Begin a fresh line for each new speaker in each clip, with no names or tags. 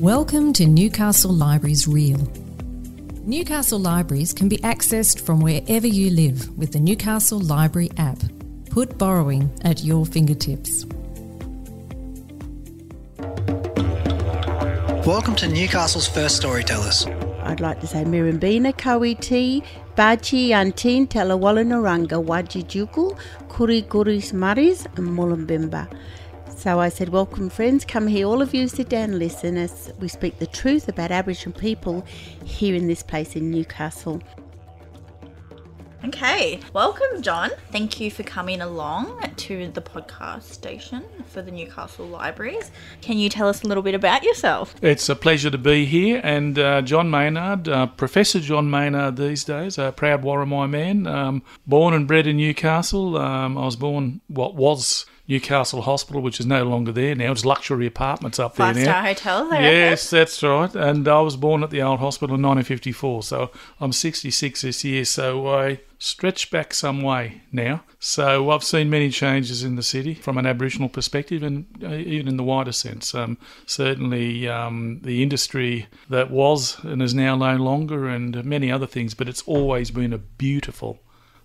Welcome to Newcastle Libraries Real. Newcastle Libraries can be accessed from wherever you live with the Newcastle Library app. Put borrowing at your fingertips.
Welcome to Newcastle's first storytellers.
I'd like to say Mirimbina, Kawiti, Bachi, Antin, Telawala Naranga, Wajijuku, Kuri Kuris Maris, and Mulumbimba. So I said, Welcome, friends. Come here, all of you, sit down and listen as we speak the truth about Aboriginal people here in this place in Newcastle.
Okay, welcome, John. Thank you for coming along to the podcast station for the Newcastle Libraries. Can you tell us a little bit about yourself?
It's a pleasure to be here. And uh, John Maynard, uh, Professor John Maynard these days, a proud Worimi man, um, born and bred in Newcastle. Um, I was born what was Newcastle Hospital, which is no longer there now. It's luxury apartments up there
Five
now.
star hotel there.
Yes, that's right. And I was born at the old hospital in 1954, so I'm 66 this year. So I stretch back some way now. So I've seen many changes in the city from an Aboriginal perspective, and uh, even in the wider sense. Um, certainly, um, the industry that was and is now no longer, and many other things. But it's always been a beautiful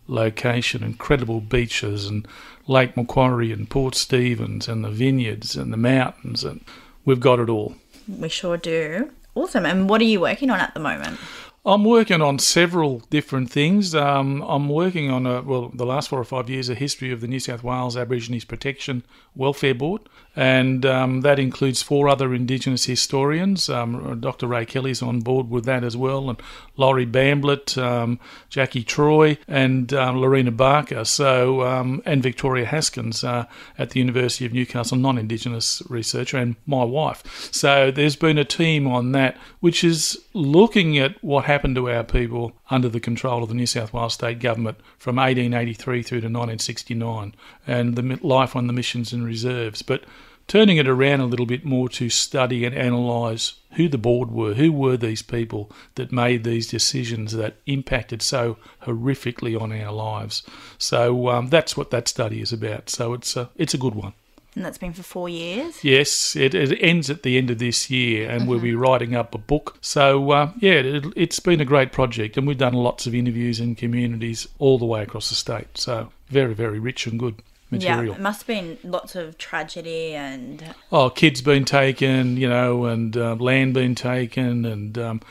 location, incredible beaches and Lake Macquarie and Port Stephens and the vineyards and the mountains, and we've got it all.
We sure do. Awesome. And what are you working on at the moment?
I'm working on several different things. Um, I'm working on a well, the last four or five years, a history of the New South Wales Aborigines Protection Welfare Board, and um, that includes four other Indigenous historians. Um, Dr. Ray Kelly's on board with that as well, and Laurie Bamblett, um, Jackie Troy, and um, Lorina Barker. So um, and Victoria Haskins uh, at the University of Newcastle, non-Indigenous researcher, and my wife. So there's been a team on that, which is looking at what happened to our people under the control of the New South Wales state government from 1883 through to 1969, and the life on the missions and reserves, but turning it around a little bit more to study and analyse who the board were, who were these people that made these decisions that impacted so horrifically on our lives. So um, that's what that study is about. So it's a, it's a good one.
And that's been for four years.
Yes, it, it ends at the end of this year, and we'll be writing up a book. So, uh, yeah, it, it's been a great project, and we've done lots of interviews in communities all the way across the state. So, very, very rich and good material.
Yeah, it must have been lots of tragedy and
Oh, kids been taken, you know, and uh, land been taken, and um,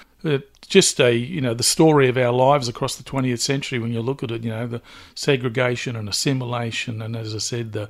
just a you know the story of our lives across the 20th century. When you look at it, you know the segregation and assimilation, and as I said, the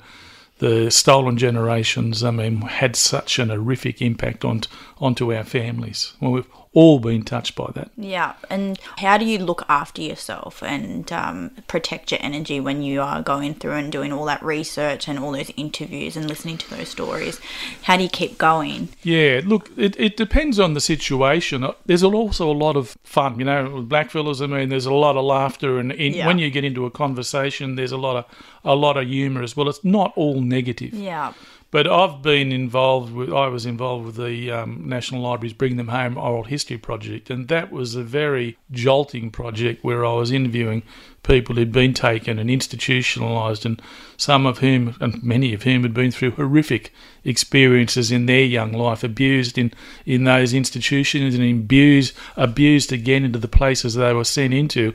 the stolen generations. I mean, had such an horrific impact on onto our families. Well, we've all been touched by that.
yeah. And how do you look after yourself and um, protect your energy when you are going through and doing all that research and all those interviews and listening to those stories? How do you keep going?
Yeah, look, it, it depends on the situation. Uh, There's also a lot of fun, you know, with blackfellas. I mean, there's a lot of laughter, and in,
Yeah.
when you get into a conversation, there's a lot of a lot of humour as well. It's not all negative.
Yeah.
But I've been involved with, I was involved with the um, National Library's Bring Them Home Oral History Project, and that was a very jolting project where I was interviewing people who'd been taken and institutionalised, and some of whom, and many of whom, had been through horrific experiences in their young life, abused in, in those institutions and abused, abused again into the places they were sent into.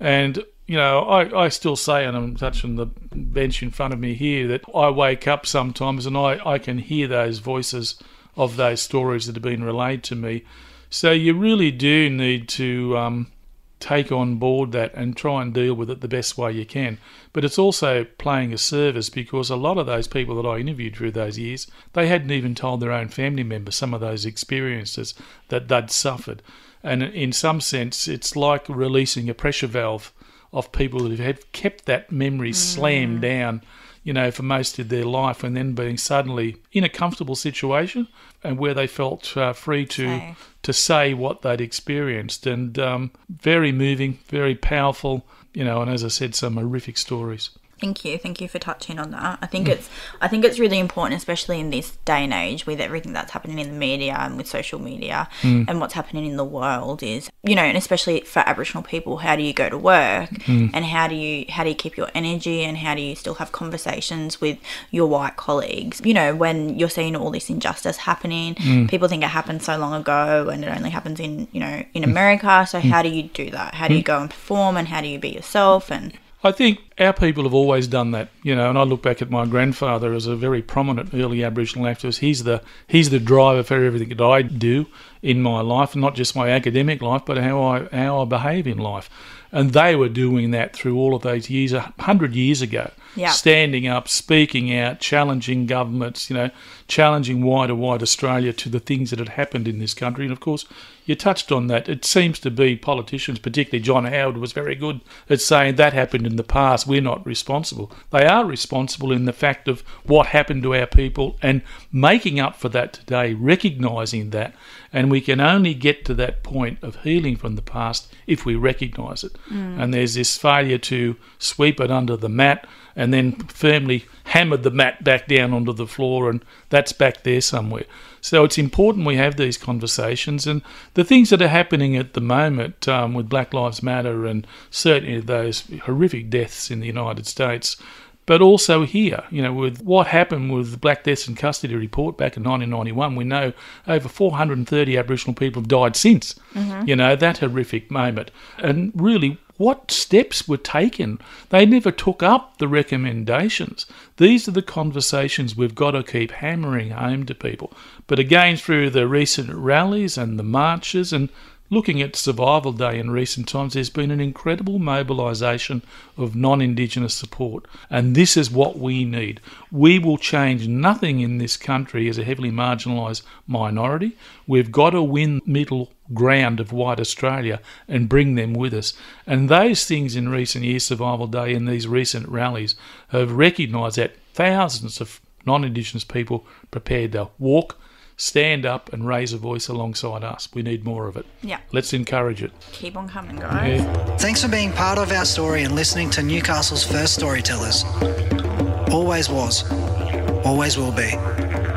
And you know, I, I still say, and I'm touching the bench in front of me here, that I wake up sometimes and I, I can hear those voices of those stories that have been relayed to me. So you really do need to um, take on board that and try and deal with it the best way you can. But it's also playing a service because a lot of those people that I interviewed through those years, they hadn't even told their own family members some of those experiences that they'd suffered. And in some sense, it's like releasing a pressure valve of people that have kept that memory slammed down, you know, for most of their life, and then being suddenly in a comfortable situation and where they felt uh, free to
Say.
to say what they'd experienced, and um, very moving, very powerful, you know, and as I said, some horrific stories.
Thank you, thank you for touching on that. I think mm. it's I think it's really important, especially in this day and age with everything that's happening in the media and with social media mm. and what's happening in the world is you know, and especially for Aboriginal people, how do you go to work mm. and how do you how do you keep your energy and how do you still have conversations with your white colleagues? You know, when you're seeing all this injustice happening, people think it happened so long ago and it only happens in you know in America. So how do you do that? How do you go and perform and how do you be yourself? And
I think our people have always done that, you know. And I look back at my grandfather as a very prominent early Aboriginal activist. He's the he's the driver for everything that I do in my life, not just my academic life, but how I how I behave in life. And they were doing that through all of those years, a hundred years ago,
Yeah.
standing up, speaking out, challenging governments, you know, challenging wider, wide Australia to the things that had happened in this country. And of course, you touched on that. It seems to be politicians, particularly John Howard, was very good at saying that happened in the past. We're not responsible. They are responsible in the fact of what happened to our people and making up for that today, recognising that. And we can only get to that point of healing from the past if we recognise it. Mm. And there's this failure to sweep it under the mat and then firmly hammered the mat back down onto the floor, and that's back there somewhere. So it's important we have these conversations, and the things that are happening at the moment um, with Black Lives Matter and certainly those horrific deaths in the United States. But also here, you know, with what happened with the Black Deaths in Custody report back in 1991, we know over 430 Aboriginal people have died since, you know, that horrific moment. And really, what steps were taken? They never took up the recommendations. These are the conversations we've got to keep hammering home to people. But again, through the recent rallies and the marches and looking at Survival Day in recent times, there's been an incredible mobilisation of non Indigenous support. And this is what we need. We will change nothing in this country as a heavily marginalised minority. We've got to win middle ground of white Australia and bring them with us. And those things in recent years, Survival Day and these recent rallies, have recognised that thousands of non Indigenous people prepared to walk, stand up, and raise a voice alongside us. We need more of it.
yeah,
Let's encourage it.
keep on coming, guys.
Yeah.
Thanks for being part of our story and listening to Newcastle's first storytellers. Always was, always will be.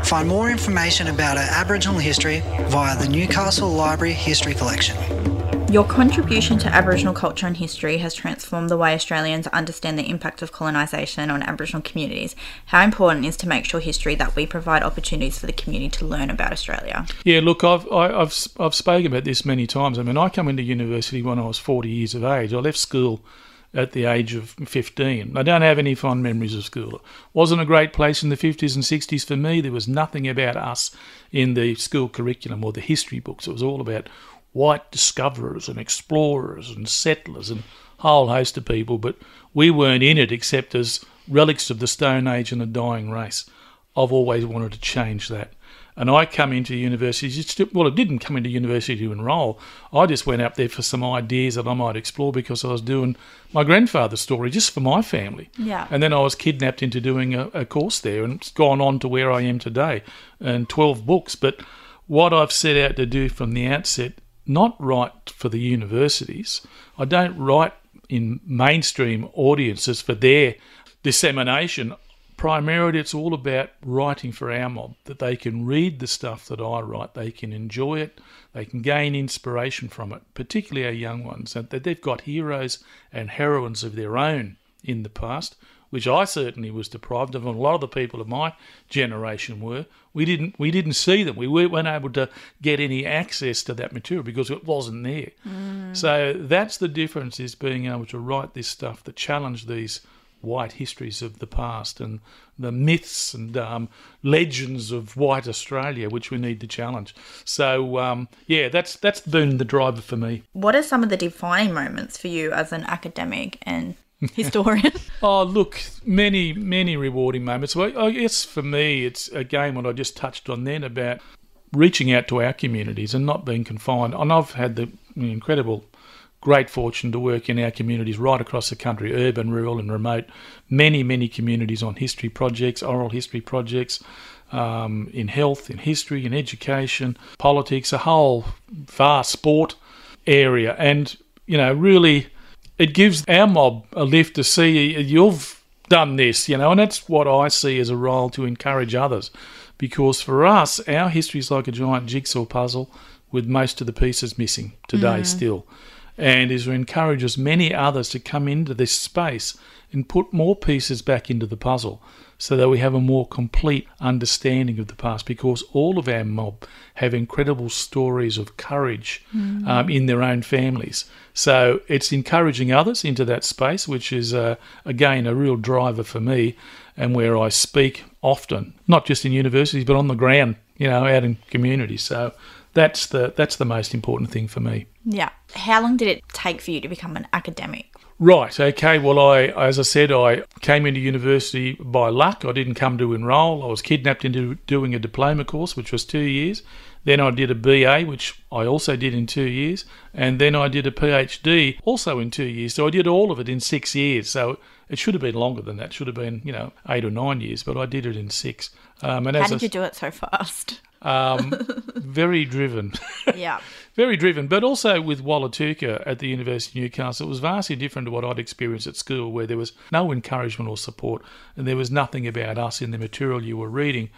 Find more information about our Aboriginal history via the Newcastle Library History Collection.
Your contribution to Aboriginal culture and history has transformed the way Australians understand the impact of colonisation on Aboriginal communities. How important is to make sure history that we provide opportunities for the community to learn about Australia.
Yeah, look, I've I, I've I've spoken about this many times. I mean, I come into university when I was forty years of age. I left school at the age of fifteen. I don't have any fond memories of school. It wasn't a great place in the fifties and sixties for me. There was nothing about us in the school curriculum or the history books. It was all about white discoverers and explorers and settlers and a whole host of people, but we weren't in it except as relics of the Stone Age and a dying race. I've always wanted to change that. And I come into university, just, well, I didn't come into university to enrol. I just went up there for some ideas that I might explore because I was doing my grandfather's story just for my family.
Yeah.
And then I was kidnapped into doing a, a course there and it's gone on to where I am today and 12 books. But what I've set out to do from the outset, not write for the universities, I don't write in mainstream audiences for their dissemination. Primarily, it's all about writing for our mob, that they can read the stuff that I write, they can enjoy it, they can gain inspiration from it, particularly our young ones, that they've got heroes and heroines of their own in the past, which I certainly was deprived of, and a lot of the people of my generation were. We didn't we didn't see them. We weren't able to get any access to that material because it wasn't there. So that's the difference is being able to write this stuff that challenge these white histories of the past and the myths and um, legends of white Australia, which we need to challenge. So um, yeah, that's that's been the driver for me.
What are some of the defining moments for you as an academic and historian?
Oh, look, many, many rewarding moments. Well, I guess for me, it's again what I just touched on then about reaching out to our communities and not being confined. And I've had the incredible, great fortune to work in our communities right across the country, urban, rural, and remote. Many, many communities on history projects, oral history projects. Um, in health, in history, in education, politics, a whole vast sport area, and you know, really it gives our mob a lift to see you've done this, you know, and that's what I see as a role to encourage others. Because for us, our history is like a giant jigsaw puzzle with most of the pieces missing today mm. still. And is to encourage as many others to come into this space and put more pieces back into the puzzle so that we have a more complete understanding of the past because all of our mob have incredible stories of courage um, in their own families. So it's encouraging others into that space, which is, uh, again, a real driver for me and where I speak often, not just in universities, but on the ground, you know, out in communities. So that's the, that's the most important thing for me.
Yeah. How long did it take for you to become an academic?
Right. Okay. Well, I, as I said, I came into university by luck. I didn't come to enrol. I was kidnapped into doing a diploma course, which was two years. Then I did a BA, which I also did in two years, and then I did a PhD, also in two years. So I did all of it in six years. So it should have been longer than that. It should have been, you know, eight or nine years, but I did it in six. Um, and
How did
I,
you do it so fast?
um, very driven.
yeah.
Very driven, but also with Wollotuka at the University of Newcastle, it was vastly different to what I'd experienced at school, where there was no encouragement or support, and there was nothing about us in the material you were reading.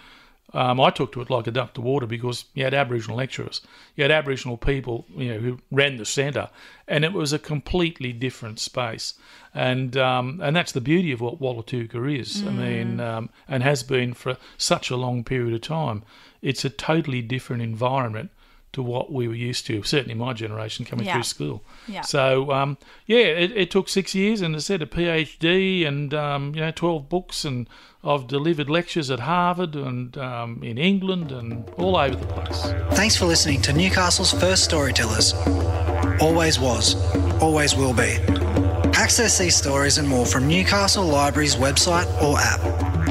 Um, I took to it like a duck to water because you had Aboriginal lecturers, you had Aboriginal people, you know, who ran the centre, and it was a completely different space, and um, and that's the beauty of what Wollotuka is. I mean, um, and has been for such a long period of time. It's a totally different environment to what we were used to. Certainly, my generation coming
Yeah.
through school.
Yeah.
So um, yeah, it, it took six years, and I said a PhD, and um, you know, twelve books, and I've delivered lectures at Harvard and um, in England and all over the place.
Thanks for listening to Newcastle's first storytellers. Always was, always will be. Access these stories and more from Newcastle Library's website or app.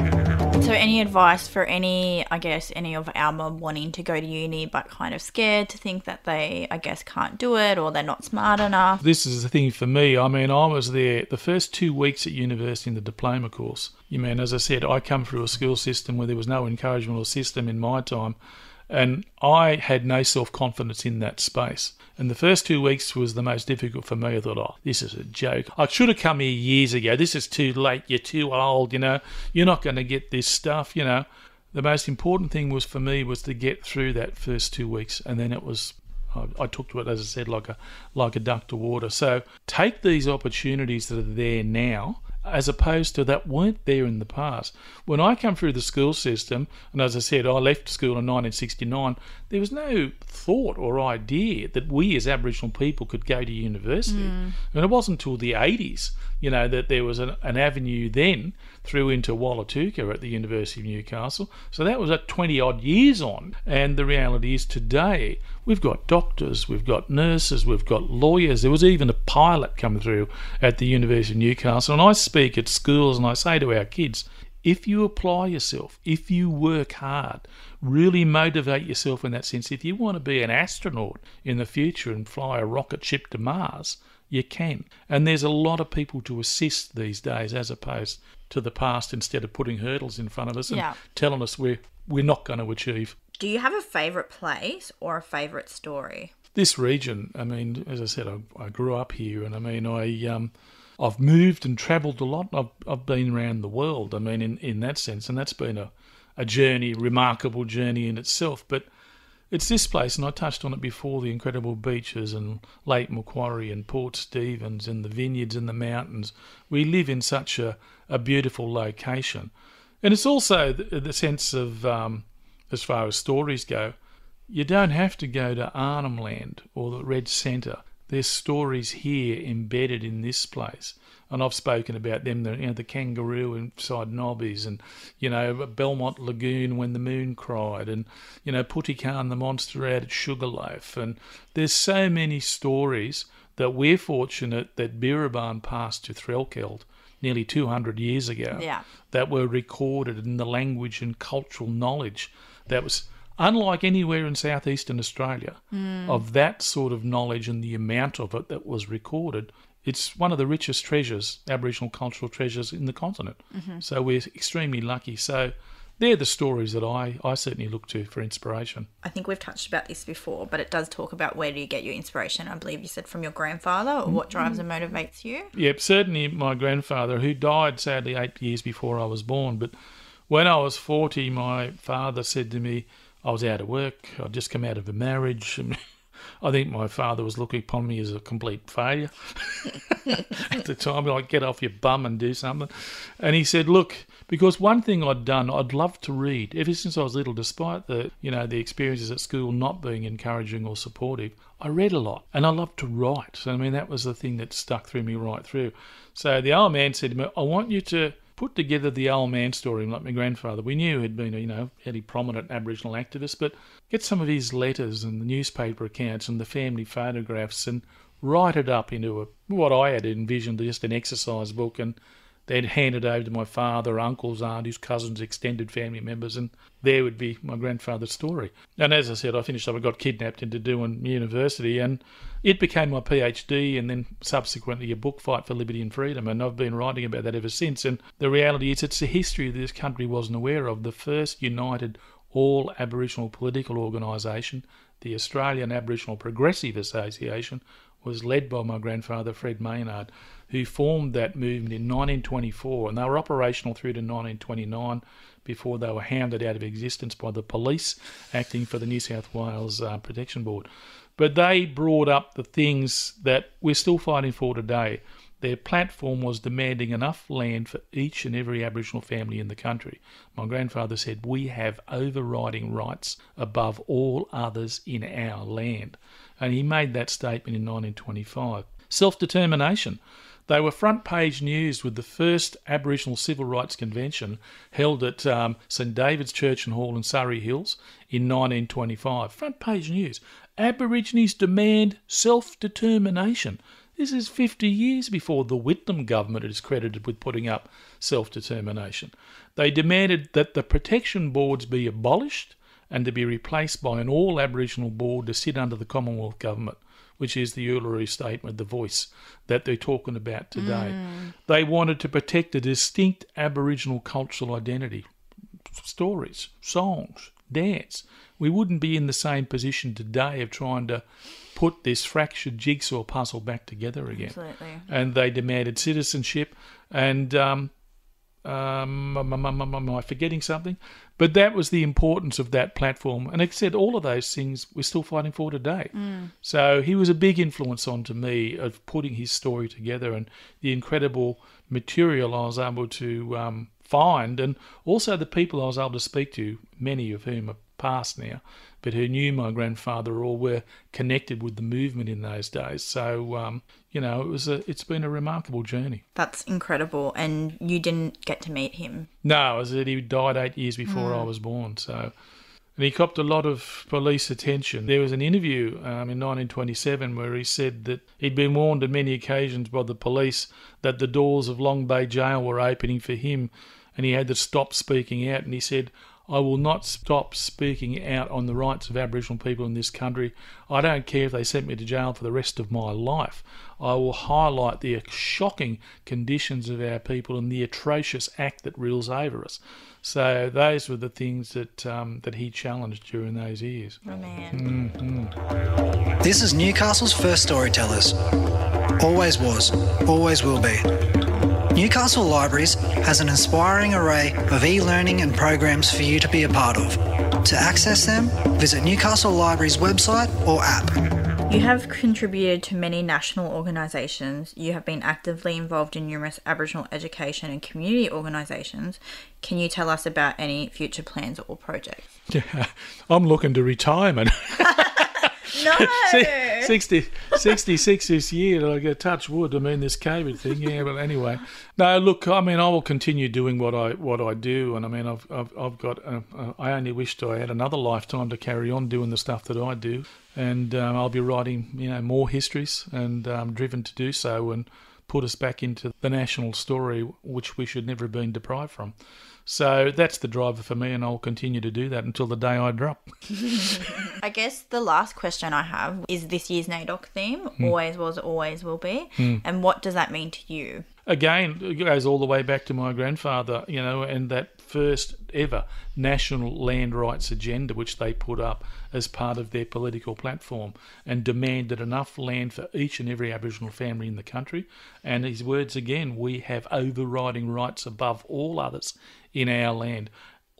So, any advice for any, I guess, any of our mob wanting to go to uni but kind of scared to think that they, I guess, can't do it or they're not smart enough?
This is the thing for me. I mean, I was there the first two weeks at university in the diploma course. You mean, as I said, I come through a school system where there was no encouragement or system in my time, and I had no self confidence in that space. And the first two weeks was the most difficult for me. I thought, oh, this is a joke. I should have come here years ago. This is too late. You're too old. You know, you're not going to get this stuff. You know, the most important thing was for me was to get through that first two weeks, and then it was I, took to it, as I said, like a like a duck to water. So take these opportunities that are there now, as opposed to that weren't there in the past. When I come through the school system, and as I said, I left school in 1969. There was no thought or idea that we as Aboriginal people could go to university, hmm. and it wasn't until the 80s, you know, that there was an, an avenue then through into Wollotuka at the University of Newcastle. So that was at 20 odd years on. And the reality is today we've got doctors, we've got nurses, we've got lawyers. There was even a pilot come through at the University of Newcastle. And I speak at schools and I say to our kids, if you apply yourself, if you work hard, really motivate yourself in that sense, if you want to be an astronaut in the future and fly a rocket ship to Mars, you can. And there's a lot of people to assist these days as opposed to the past instead of putting hurdles in front of us and
Yeah.
telling us we're, we're not going to achieve.
Do you have a favourite place or a favourite story?
This region, I mean, as I said, I, I grew up here and I mean, I. Um, I've moved and travelled a lot. I've, I've been around the world. I mean, in, in that sense, and that's been a, a journey, remarkable journey in itself. But it's this place, and I touched on it before the incredible beaches and Lake Macquarie and Port Stephens and the vineyards and the mountains. We live in such a, a beautiful location. And it's also the, the sense of, um, as far as stories go, you don't have to go to Arnhem Land or the Red Centre. There's stories here embedded in this place. And I've spoken about them, the, you know, the kangaroo inside Nobbys and, you know, Belmont Lagoon when the moon cried and, you know, Putikan the monster out at Sugarloaf. And there's so many stories that we're fortunate that Biraban passed to Threlkeld nearly 200 years ago
Yeah.
that were recorded in the language and cultural knowledge that was unlike anywhere in southeastern Australia hmm. of that sort of knowledge and the amount of it that was recorded. It's one of the richest treasures, Aboriginal cultural treasures in the continent. Mm-hmm. So we're extremely lucky. So they're the stories that I, I certainly look to for inspiration.
I think we've touched about this before, but it does talk about where do you get your inspiration. I believe you said from your grandfather, or what drives and mm-hmm. motivates you.
Yep, certainly my grandfather, who died sadly eight years before I was born. But when I was 40, my father said to me, I was out of work, I'd just come out of a marriage. I think my father was looking upon me as a complete failure at the time. Like, get off your bum and do something. And he said, Look, because one thing I'd done, I'd loved to read ever since I was little, despite the you know the experiences at school not being encouraging or supportive. I read a lot, and I loved to write. So I mean, that was the thing that stuck through me right through. So the old man said to me, "I want you to." Put together the old man story, like my grandfather. We knew he'd been, you know, fairly prominent Aboriginal activist, but get some of his letters and the newspaper accounts and the family photographs and write it up into a, what I had envisioned just an exercise book and They'd hand it over to my father, uncles, aunties, cousins, extended family members, and there would be my grandfather's story. And as I said, I finished up, I got kidnapped into doing university, and it became my PhD, and then subsequently a book, Fight for Liberty and Freedom, and I've been writing about that ever since. And the reality is, it's a history this country wasn't aware of. The first united all Aboriginal political organisation, the Australian Aboriginal Progressive Association, was led by my grandfather, Fred Maynard, who formed that movement in 1924, and they were operational through to 1929 before they were hounded out of existence by the police acting for the New South Wales uh, Protection Board. But they brought up the things that we're still fighting for today. Their platform was demanding enough land for each and every Aboriginal family in the country. My grandfather said, We have overriding rights above all others in our land. And he made that statement in 1925. Self determination. They were front page news with the first Aboriginal Civil Rights Convention held at um, St David's Church and Hall in Surry Hills in 1925. Front page news. Aborigines demand self determination. This is 50 years before the Whitlam government is credited with putting up self determination. They demanded that the protection boards be abolished and to be replaced by an all Aboriginal board to sit under the Commonwealth Government, which is the Uluru Statement, the voice that they're talking about today. Mm. They wanted to protect a distinct Aboriginal cultural identity, stories, songs, dance. We wouldn't be in the same position today of trying to put this fractured jigsaw puzzle back together again.
Absolutely.
And they demanded citizenship. And um, um, am I forgetting something? But that was the importance of that platform. And like I said, all of those things we're still fighting for today.
Mm.
So he was a big influence on to me of putting his story together and the incredible material I was able to um, find, and also the people I was able to speak to, many of whom are past now, but who knew my grandfather or were connected with the movement in those days. So um, you know, it was a, it's been a remarkable journey.
That's incredible, and you didn't get to meet him.
No, was that he died eight years before mm. I was born. So, and he copped a lot of police attention. There was an interview um, in 1927 where he said that he'd been warned on many occasions by the police that the doors of Long Bay Jail were opening for him, and he had to stop speaking out. And he said, I will not stop speaking out on the rights of Aboriginal people in this country. I don't care if they sent me to jail for the rest of my life. I will highlight the shocking conditions of our people and the atrocious act that rules over us. So those were the things that um, that he challenged during those years.
Oh man.
Mm-hmm.
This is Newcastle's first storytellers. Always was, always will be. Newcastle Libraries has an inspiring array of e learning and programs for you to be a part of. To access them, visit Newcastle Libraries website or app.
You have contributed to many national organisations. You have been actively involved in numerous Aboriginal education and community organisations. Can you tell us about any future plans or projects?
Yeah, I'm looking to retirement.
No.
60, 66 this year. Like a touch wood. I mean, this COVID thing. Yeah, but anyway, no. Look, I mean, I will continue doing what I what I do, and I mean, I've I've, I've got. Uh, uh, I only wished I had another lifetime to carry on doing the stuff that I do, and um, I'll be writing, you know, more histories, and um, driven to do so, and put us back into the national story, which we should never have been deprived from. So that's the driver for me, and I'll continue to do that until the day I drop.
I guess the last question I have is this year's NAIDOC theme
Hmm.
always was, always will be. And what does that mean to you?
Again, it goes all the way back to my grandfather, you know, and that first ever national land rights agenda, which they put up as part of their political platform and demanded enough land for each and every Aboriginal family in the country. And his words again, we have overriding rights above all others in our land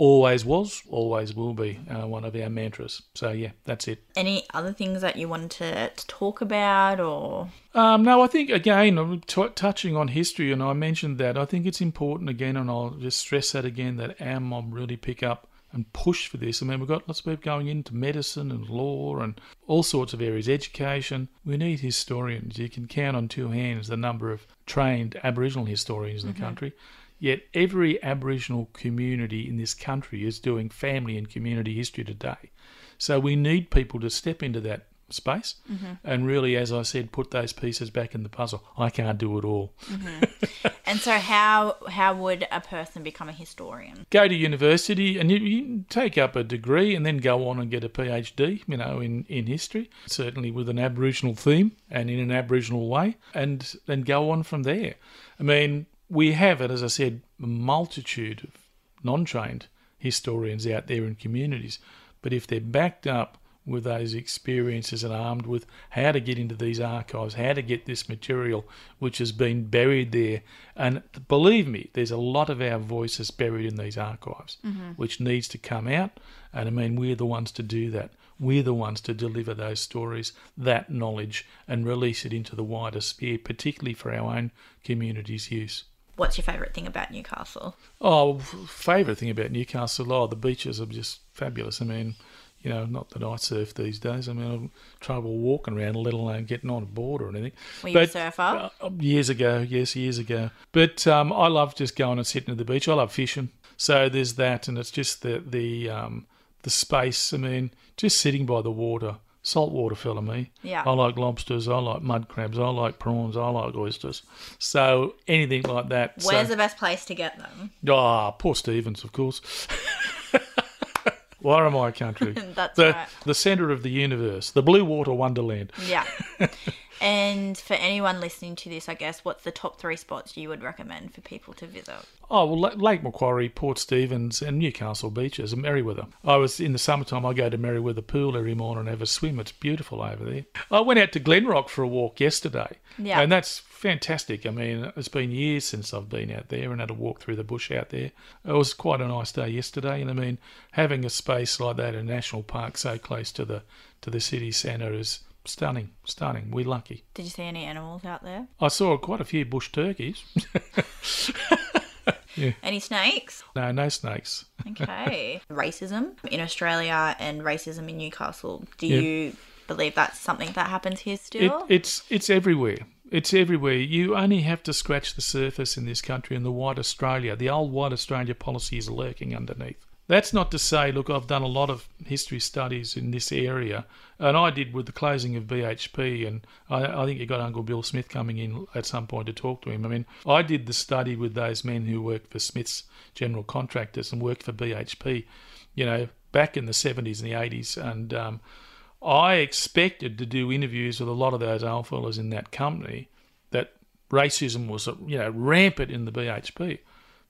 always was, always will be uh, one of our mantras. So yeah, that's it.
Any other things that you wanted to, talk about, or
Um, no, I think again, I'm t- touching on history, and I mentioned that. I think it's important again, and I'll just stress that again that our mob really pick up and push for this. I mean, we've got lots of people going into medicine and law and all sorts of areas, education. We need historians. You can count on two hands the number of trained Aboriginal historians in the country. Yet every Aboriginal community in this country is doing family and community history today. So we need people to step into that space mm-hmm. and really, as I said, put those pieces back in the puzzle. I can't do it all. Mm-hmm.
and so how how would a person become a historian?
Go to university and you, you take up a degree and then go on and get a PhD, you know, in, in history, certainly with an Aboriginal theme and in an Aboriginal way, and then go on from there. I mean, we have it, as I said, a multitude of non trained historians out there in communities, but if they're backed up with those experiences and armed with how to get into these archives, how to get this material which has been buried there. And believe me, there's a lot of our voices buried in these archives, mm-hmm. which needs to come out. And I mean, we're the ones to do that. We're the ones to deliver those stories, that knowledge, and release it into the wider sphere, particularly for our own community's use.
What's your favourite thing about Newcastle?
Oh, favourite thing about Newcastle, oh, the beaches are just fabulous. I mean, you know, not that I surf these days. I mean, I've trouble walking around, let alone getting on a board or anything.
Were you a surfer?
uh, years ago, yes, years ago. But um, I love just going and sitting at the beach. I love fishing, so there's that, and it's just the the um, the space. I mean, just sitting by the water. Saltwater me.
Yeah.
I like lobsters. I like mud crabs. I like prawns. I like oysters. So anything like that.
Where's
so,
the best place to get them?
Ah, Port Stephens, of course. Worimi country.
That's
the,
right.
the centre of the universe, the blue water wonderland.
Yeah. and for anyone listening to this, I guess, what's the top three spots you would recommend for people to visit?
Oh, well, Lake Macquarie, Port Stephens, and Newcastle beaches and Merewether. I was in the summertime, I go to Merewether Pool every morning and have a swim. It's beautiful over there. I went out to Glenrock for a walk yesterday.
Yeah.
And that's fantastic. I mean, it's been years since I've been out there and had a walk through the bush out there. It was quite a nice day yesterday. And I mean, having a space like that, a national park so close to the to the city centre is stunning, stunning. We're lucky.
Did you see any animals out there?
I saw quite a few bush turkeys. yeah.
Any snakes?
no, no snakes.
Okay. racism in Australia and racism in Newcastle. Do
Yeah.
you believe that's something that happens here
It,
still?
it's it's everywhere. It's everywhere. You only have to scratch the surface in this country and the white Australia. The old white Australia policy is lurking underneath. That's not to say, look, I've done a lot of history studies in this area, and I did with the closing of BHP, and I, I think you got Uncle Bill Smith coming in at some point to talk to him. I mean, I did the study with those men who worked for Smith's General Contractors and worked for BHP, you know, back in the 70s and the 80s, and um, I expected to do interviews with a lot of those old fellas in that company that racism was, you know, rampant in the BHP.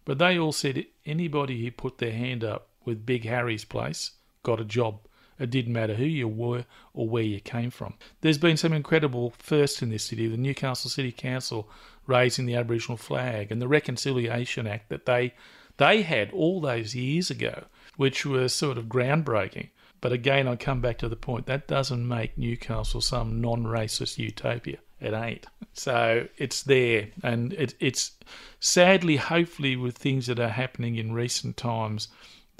But they all said anybody who put their hand up with Big Harry's place got a job. It didn't matter who you were or where you came from. There's been some incredible firsts in this city. The Newcastle City Council raising the Aboriginal flag and the Reconciliation Act that they they had all those years ago, which was sort of groundbreaking. But again, I come back to the point that doesn't make Newcastle some non-racist utopia. It ain't. So it's there, and it, it's sadly, hopefully, with things that are happening in recent times,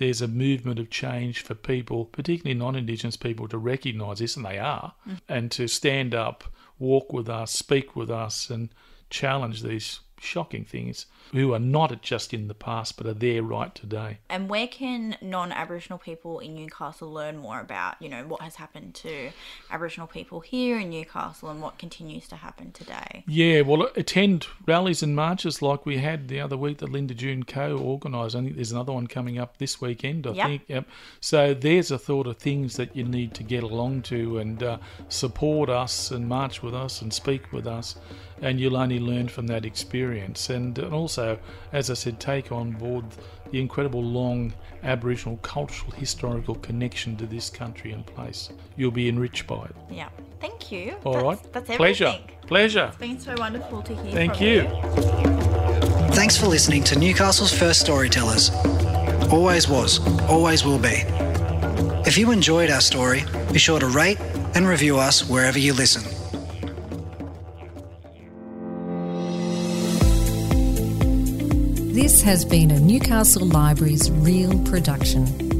there's a movement of change for people, particularly non-Indigenous people, to recognise this, and they are, mm. and to stand up, walk with us, speak with us, and challenge these shocking things who are not just in the past but are there right today.
and where can non-Aboriginal people in Newcastle learn more about, you know, what has happened to Aboriginal people here in Newcastle and what continues to happen today?
Yeah, well, attend rallies and marches like we had the other week that Linda June Co organised. I think there's another one coming up this weekend, I
Yep.
think. Yep. So there's a thought of things that you need to get along to and uh, support us and march with us and speak with us. And you'll only learn from that experience. Experience and, and also, as I said, take on board the incredible long Aboriginal cultural historical connection to this country and place. You'll be enriched by it.
Yeah. Thank you.
All
that's,
right.
That's
Pleasure.
everything.
Pleasure.
It's been so wonderful to hear.
Thank
from
you.
Thanks for listening to Newcastle's first storytellers. Always was, always will be. If you enjoyed our story, be sure to rate and review us wherever you listen.
This has been a Newcastle Libraries Real production.